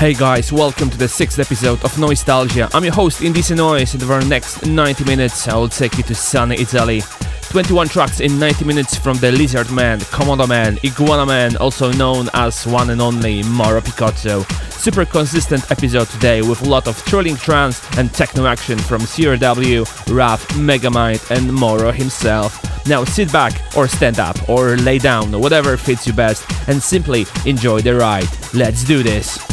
Hey guys, welcome to the sixth episode of Noisetalgia. I'm your host Indecent Noise, and for our next 90 minutes, I will take you to sunny Italy. 21 tracks in 90 minutes from the Lizard Man, Komodo Man, Iguana Man, also known as one and only Mauro Picotto. Super consistent episode today with a lot of thrilling trance and techno action from CRW, Raph, Megamind, and Mauro himself. Now sit back or stand up or lay down, whatever fits you best, and simply enjoy the ride. Let's do this.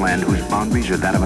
land whose boundaries are that of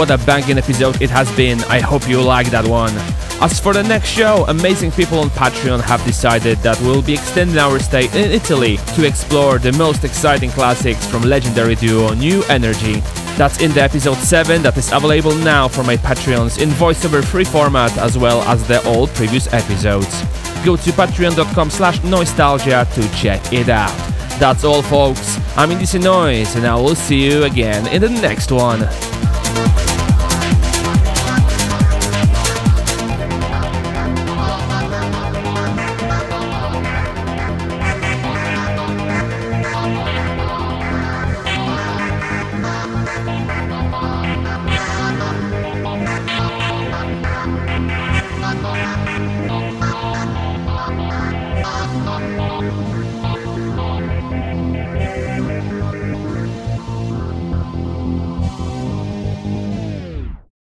What a banging episode it has been. I hope you like that one. As for the next show, amazing people on Patreon have decided that we'll be extending our stay in Italy to explore the most exciting classics from legendary duo New Energy. That's in the episode 7 that is available now for my Patreons in voiceover free format as well as the old previous episodes. Go to patreon.com slash noisetalgia to check it out. That's all folks, I'm Indecent Noise and I will see you again in the next one.